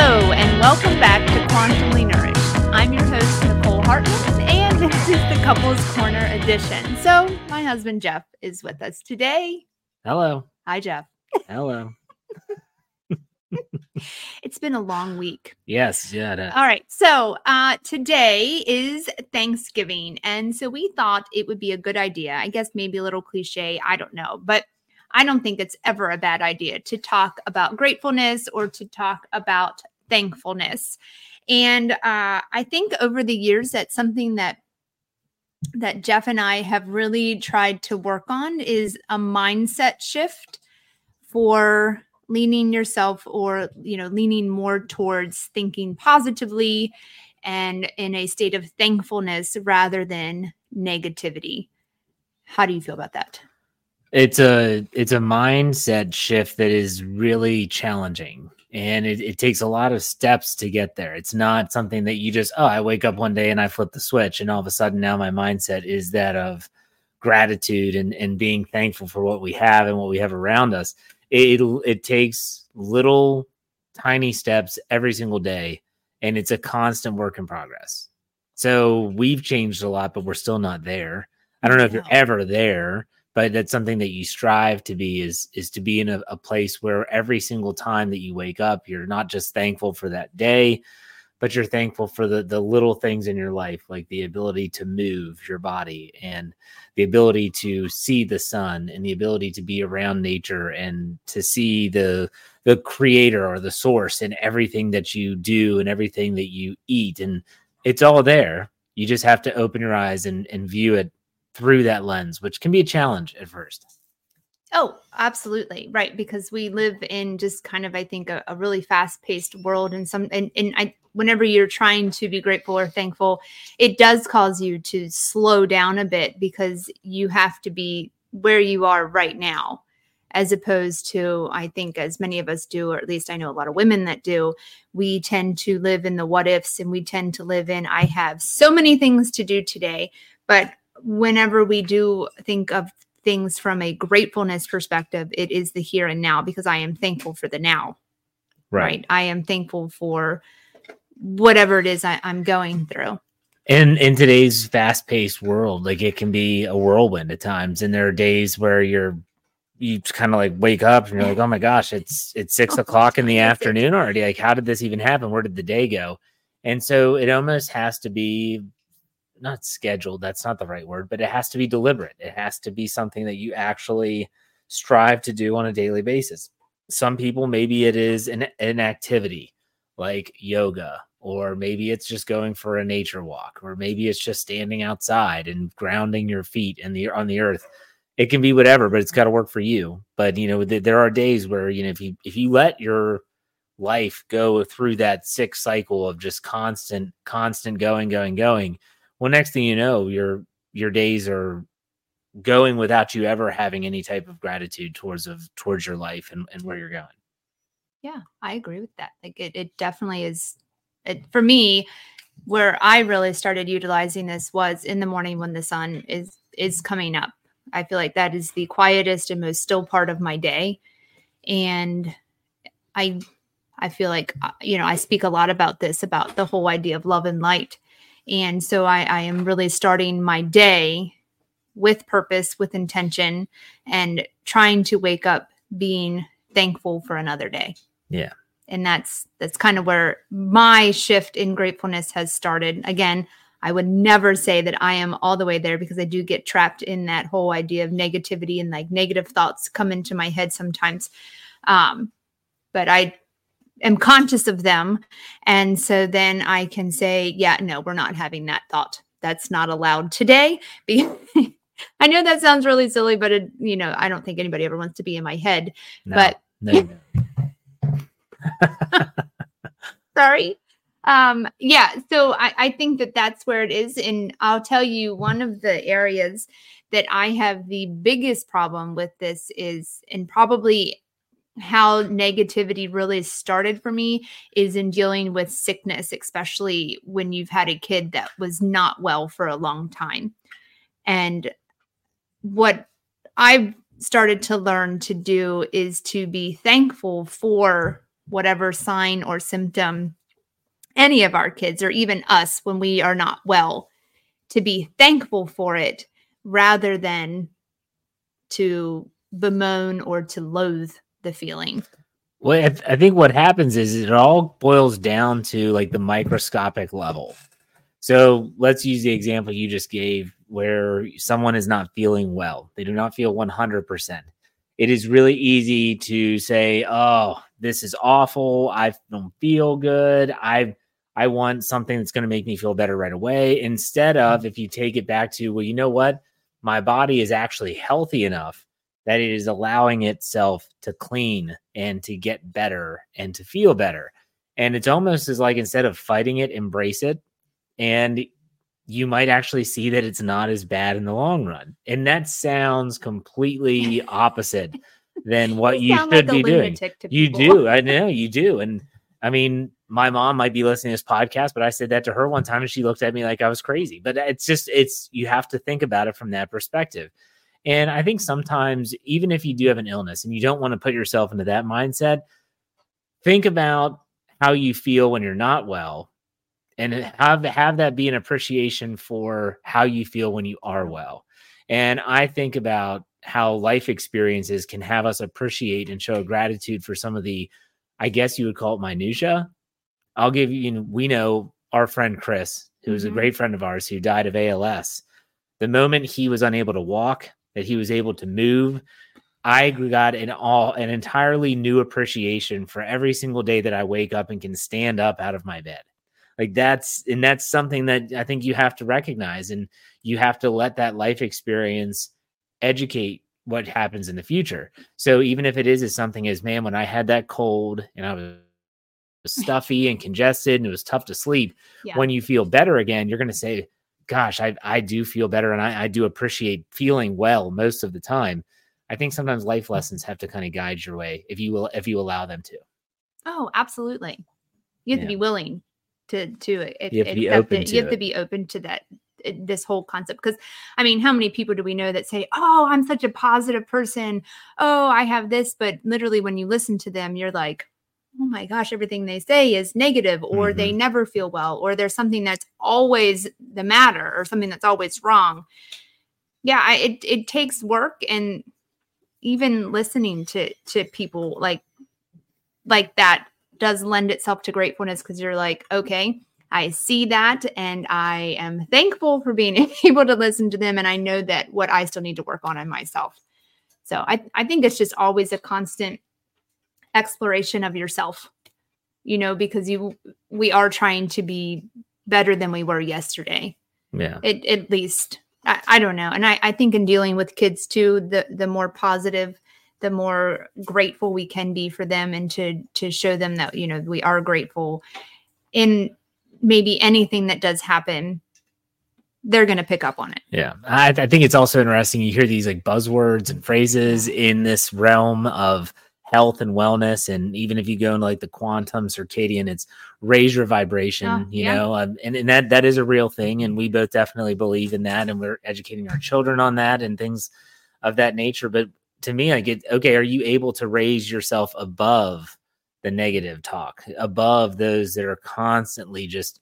Hello, and welcome back to Quantumly Nourished. I'm your host, Nicole Hartman, and this is the Couples Corner edition. So, my husband Jeff is with us today. Hello. Hi, Jeff. Hello. It's been a long week. Yes. Yeah. All right. So, uh, today is Thanksgiving. And so we thought it would be a good idea. I guess maybe a little cliche. I don't know. But I don't think it's ever a bad idea to talk about gratefulness or to talk about thankfulness. And uh, I think over the years, that's something that that Jeff and I have really tried to work on is a mindset shift for leaning yourself or you know leaning more towards thinking positively and in a state of thankfulness rather than negativity how do you feel about that It's a it's a mindset shift that is really challenging, and it, it takes a lot of steps to get there. It's not something that you just oh I wake up one day and I flip the switch, and all of a sudden now my mindset is that of gratitude and and being thankful for what we have and what we have around us. It it takes little tiny steps every single day, and it's a constant work in progress. So we've changed a lot, but we're still not there. I don't know if you're ever there, but that's something that you strive to be is is to be in a, a place where every single time that you wake up, you're not just thankful for that day, but you're thankful for the the little things in your life, like the ability to move your body and the ability to see the sun and the ability to be around nature and to see the the creator or the source in everything that you do and everything that you eat. And it's all there. You just have to open your eyes and, and view it through that lens which can be a challenge at first. Oh absolutely right because we live in just kind of i think a, a really fast paced world and some and, and i whenever you're trying to be grateful or thankful it does cause you to slow down a bit because you have to be where you are right now as opposed to i think as many of us do or at least i know a lot of women that do we tend to live in the what ifs and we tend to live in i have so many things to do today but whenever we do think of things from a gratefulness perspective it is the here and now because i am thankful for the now right, i am thankful for whatever it is I, i'm going through. In in today's fast-paced world like it can be a whirlwind at times and there are days where you're you kind of like wake up and you're like oh my gosh it's it's six o'clock in the afternoon already like how did this even happen? Where did the day go? And so it almost has to be not scheduled that's not the right word but it has to be deliberate. It has to be something that you actually strive to do on a daily basis. Some people maybe it is an, an activity like yoga or maybe it's just going for a nature walk or maybe it's just standing outside and grounding your feet in the on the earth. It can be whatever but it's got to work for you. But you know th- there are days where you know if you if you let your life go through that sick cycle of just constant constant going going going well next thing you know your your days are going without you ever having any type of gratitude towards of towards your life and, and where you're going Yeah, I agree with that. Like it, it definitely is. It, for me, where I really started utilizing this was in the morning when the sun is is coming up. I feel like that is the quietest and most still part of my day, and I I feel like uh, you know I speak a lot about this about the whole idea of love and light, and so I, I am really starting my day with purpose, with intention, and trying to wake up being thankful for another day. Yeah. and that's that's kind of where my shift in gratefulness has started. Again i would never say that i am all the way there because i do get trapped in that whole idea of negativity and like negative thoughts come into my head sometimes. Um but i am conscious of them. And so then i can say yeah no we're not having that thought. That's not allowed today. I know that sounds really silly but it, you know i don't think anybody ever wants to be in my head No, but no, don't. sorry. Um yeah so I, I think that that's where it is. And i'll tell you one of the areas that i have the biggest problem with this is and probably how negativity really started for me is in dealing with sickness especially when you've had a kid that was not well for a long time. And what i've started to learn to do is to be thankful for whatever sign or symptom any of our kids or even us when we are not well to be thankful for it rather than to bemoan or to loathe the feeling. Well, I, th- I think what happens is it all boils down to like the microscopic level. So let's use the example you just gave where someone is not feeling well. They do not feel 100%. It is really easy to say, "Oh, this is awful. I don't feel good. I I want something that's going to make me feel better right away." Instead of if you take it back to, "Well, you know what? My body is actually healthy enough that it is allowing itself to clean and to get better and to feel better." And it's almost as like instead of fighting it, embrace it. And you might actually see that it's not as bad in the long run. And that sounds completely opposite than what you, should like be doing. You do. I know you do. And I mean, my mom might be listening to this podcast, but I said that to her one time and she looked at me like I was crazy. But it's just, it's, you have to think about it from that perspective. And I think sometimes, even if you do have an illness and you don't want to put yourself into that mindset, think about how you feel when you're not well and have have that be an appreciation for how you feel when you are well. And I think about how life experiences can have us appreciate and show gratitude for some of the, I guess you would call it minutia. I'll give you, you know, we know our friend Chris, who is Mhm. a great friend of ours who died of ALS. The moment he was unable to walk, that he was able to move, I got an all an entirely new appreciation for every single day that I wake up and can stand up out of my bed. Like that's and that's something that i think you have to recognize and you have to let that life experience educate what happens in the future. So even if it is as something as man when i had that cold and i was stuffy and congested and it was tough to sleep Yeah. when you feel better again you're going to say gosh I, I do feel better and I, I do appreciate feeling well most of the time i think sometimes life lessons have to kind of guide your way if you will if you allow them to Oh, absolutely. You have Yeah. to be willing to to a- You have to be open it. to you have to be open to that uh, this whole concept because I mean, how many people do we know that say, "Oh, I'm such a positive person. Oh, I have this," but literally when you listen to them, you're like, "Oh my gosh, everything they say is negative or they Mm-hmm. never feel well or there's something that's always the matter or something that's always wrong." Yeah, I, it it takes work and even listening to to people like like that does lend itself to gratefulness because you're like, okay, I see that and I am thankful for being able to listen to them. And I know that what I still need to work on in myself. So I, I think it's just always a constant exploration of yourself, you know, because you we are trying to be better than we were yesterday. Yeah. It, at least. I, I don't know. And I, I think in dealing with kids too the the more positive the more grateful we can be for them and to to show them that you know we are grateful. In maybe anything that does happen they're going to pick up on it. Yeah, I, I think it's also interesting. You hear these like buzzwords and phrases in this realm of health and wellness, and even if you go into like the quantum circadian, it's raise your vibration. Oh, you yeah. know, um, and and that that is a real thing, and we both definitely believe in that, and we're educating our children on that and things of that nature. But to me, I get okay. Are you able to raise yourself above the negative talk, above those that are constantly just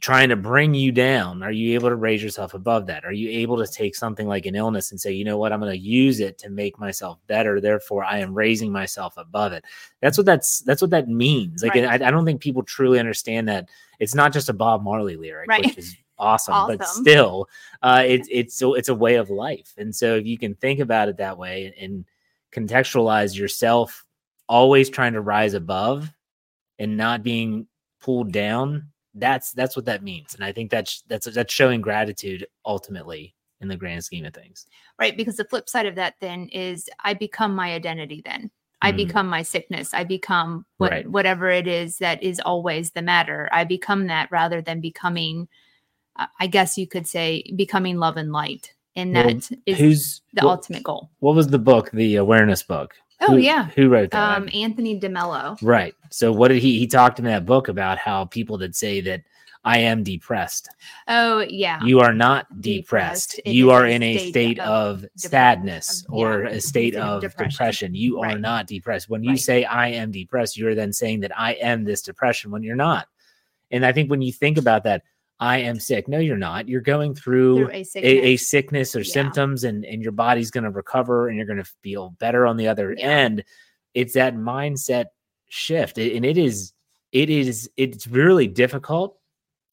trying to bring you down? Are you able to raise yourself above that? Are you able to take something like an illness and say you know what? I'm going to use it to make myself better. Therefore i am raising myself above it. That's what that's that's what that means. Like Right. I, I don't think people truly understand that it's not just a bob marley lyric Right. which is awesome, but still uh it's it's it's a way of life. And so if you can think about it that way and contextualize yourself always trying to rise above and not being pulled down that's that's what that means. And i think that's that's that's showing gratitude ultimately in the grand scheme of things. Right because the flip side of that then is i become my identity then. I Mhm. become my sickness. I become what, Right. whatever it is that is always the matter. I become that rather than becoming uh, i guess you could say becoming love and light. And Well, that is who's the ultimate goal. what was the book the awareness book oh Who- yeah who wrote that um anthony de Mello right so what did he he talked in that book about how people that say that I am depressed. Oh yeah. You are not depressed. Depressed. You are a in a state state of of sadness of- or yeah, a state of depression. depression. You are not depressed. When you Right. say I am depressed, you're then saying that I am this depression when you're not. And I think when you think about that, I am sick. No, you're not. You're going through, Through a a, sickness. a sickness or Yeah. symptoms and, and your body's going to recover and you're going to feel better on the other Yeah. end. It's that mindset shift. A- And it is, it is, it's really difficult.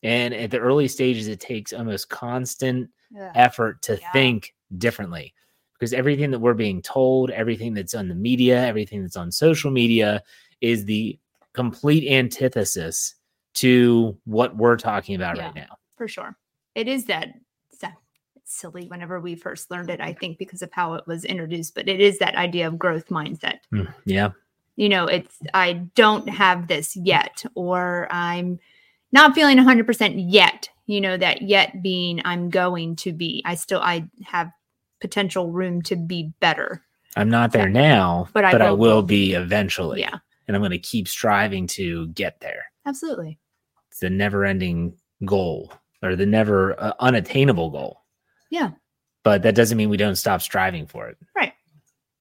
And at the early stages, it takes almost constant Ugh. effort to Yeah. think differently because everything that we're being told, everything that's on the media, everything that's on social media is the complete antithesis to what we're talking about right now. for sure. It is that silly whenever we first learned it, I think, because of how it was introduced, but it is that idea of growth mindset. Mm, Yeah. You know, it's I don't have this yet, or I'm not feeling 100% yet. You know, that yet being I'm going to be. I still I have potential room to be better. I'm not there now, But but I I, will will be. be eventually. Yeah, And I'm going to keep striving to get there. absolutely. The never ending goal or the never uh, unattainable goal. Yeah. But that doesn't mean we don't stop striving for it. Right.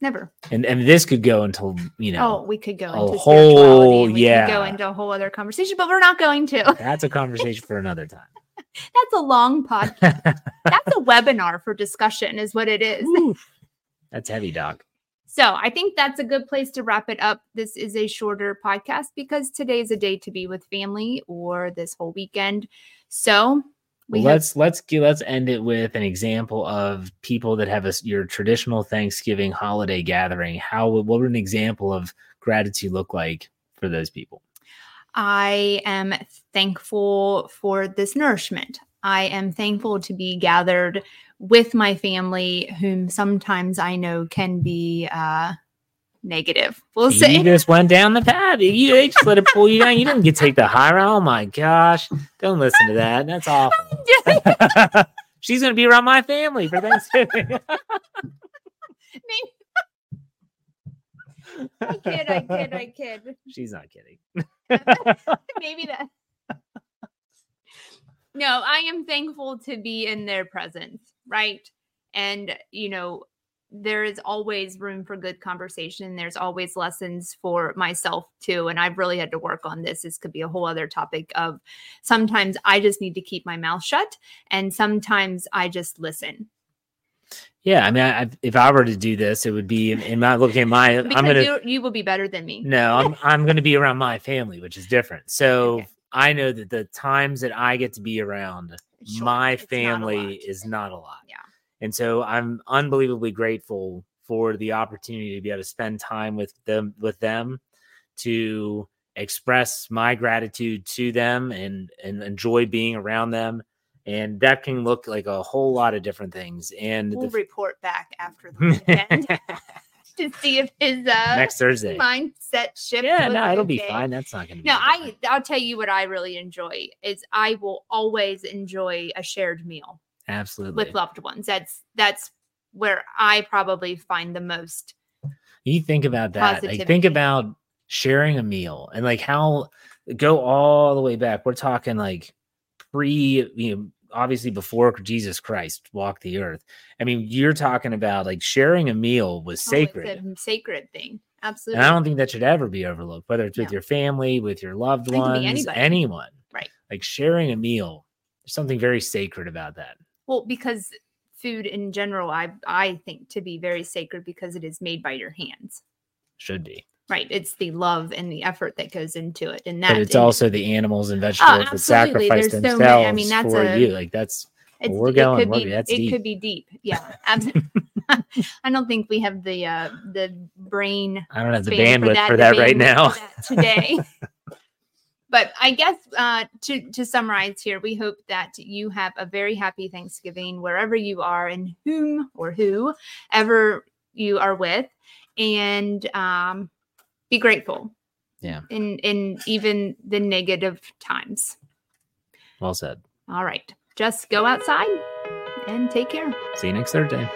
Never. And and this could go until, you know, oh, we could go into a into whole- spirituality. and we could go into a whole other conversation, but we're not going to. that's a conversation for another time. That's a long podcast. That's a webinar for discussion, is what it is. That's heavy, Doc. So I think that's a good place to wrap it up. This is a shorter podcast because today's a day to be with family or this whole weekend. So we Well, have, let's let's gi- let's end it with an example of people that have a your traditional Thanksgiving holiday gathering. How would what would an example of gratitude look like for those people? I am thankful for this nourishment. I am thankful to be gathered with my family, whom sometimes I know can be uh, negative. We'll You say. just went down the path. You they just let it pull you down. You didn't get to take the high road. Oh my gosh! Don't listen to that. That's awful. She's gonna be around my family for Thanksgiving. I kid, I kid, I kid. She's not kidding. maybe that no i am thankful to be in their presence right and you know there is always room for good conversation there's always lessons for myself too and i've really had to work on this this could be a whole other topic of sometimes i just need to keep my mouth shut and sometimes i just listen Yeah, I mean, I, if I were to do this, it would be in, my looking at my. because I'm gonna you, you will be better than me No, I'm I'm going to be around my family, which is different. So Okay. I know that the times that I get to be around Sure, my it's not family is not a lot. Yeah. And so I'm unbelievably grateful for the opportunity to be able to spend time with them with them to express my gratitude to them and and enjoy being around them. And that can look like a whole lot of different things. And we'll the, report back after the weekend to see if his uh next Thursday. mindset shift Yeah, no, it'll be fine. That's not going to be. No, I different- I'll tell you what I really enjoy is I will always enjoy a shared meal absolutely with loved ones. That's that's where I probably find the most. you think about that like think about sharing a meal and like how go all the way back we're talking like pre you know obviously before jesus christ walked the earth i mean you're talking about like sharing a meal was oh, sacred a sacred thing. and Absolutely. i don't think that should ever be overlooked whether it's with No. your family with your loved It can be ones anyone Right. like sharing a meal there's something very sacred about that well, because food in general, I I think to be very sacred because it is made by your hands. should be Right. It's the love and the effort that goes into it. And that but it's and also the animals and vegetables that sacrifice There's so many- I themselves mean, that's for a- you like that's It's, we're it going- could we're- be that's it deep. could be deep. Yeah, absolutely. I don't think we have the uh the brain I don't have the bandwidth for to that, right now. that today. but I guess uh, to to summarize here, we hope that you have a very happy Thanksgiving wherever you are and whom or who ever you are with, and um, be grateful. Yeah. In in even the negative times. Well said. All right, just go outside and take care. See you next Thursday.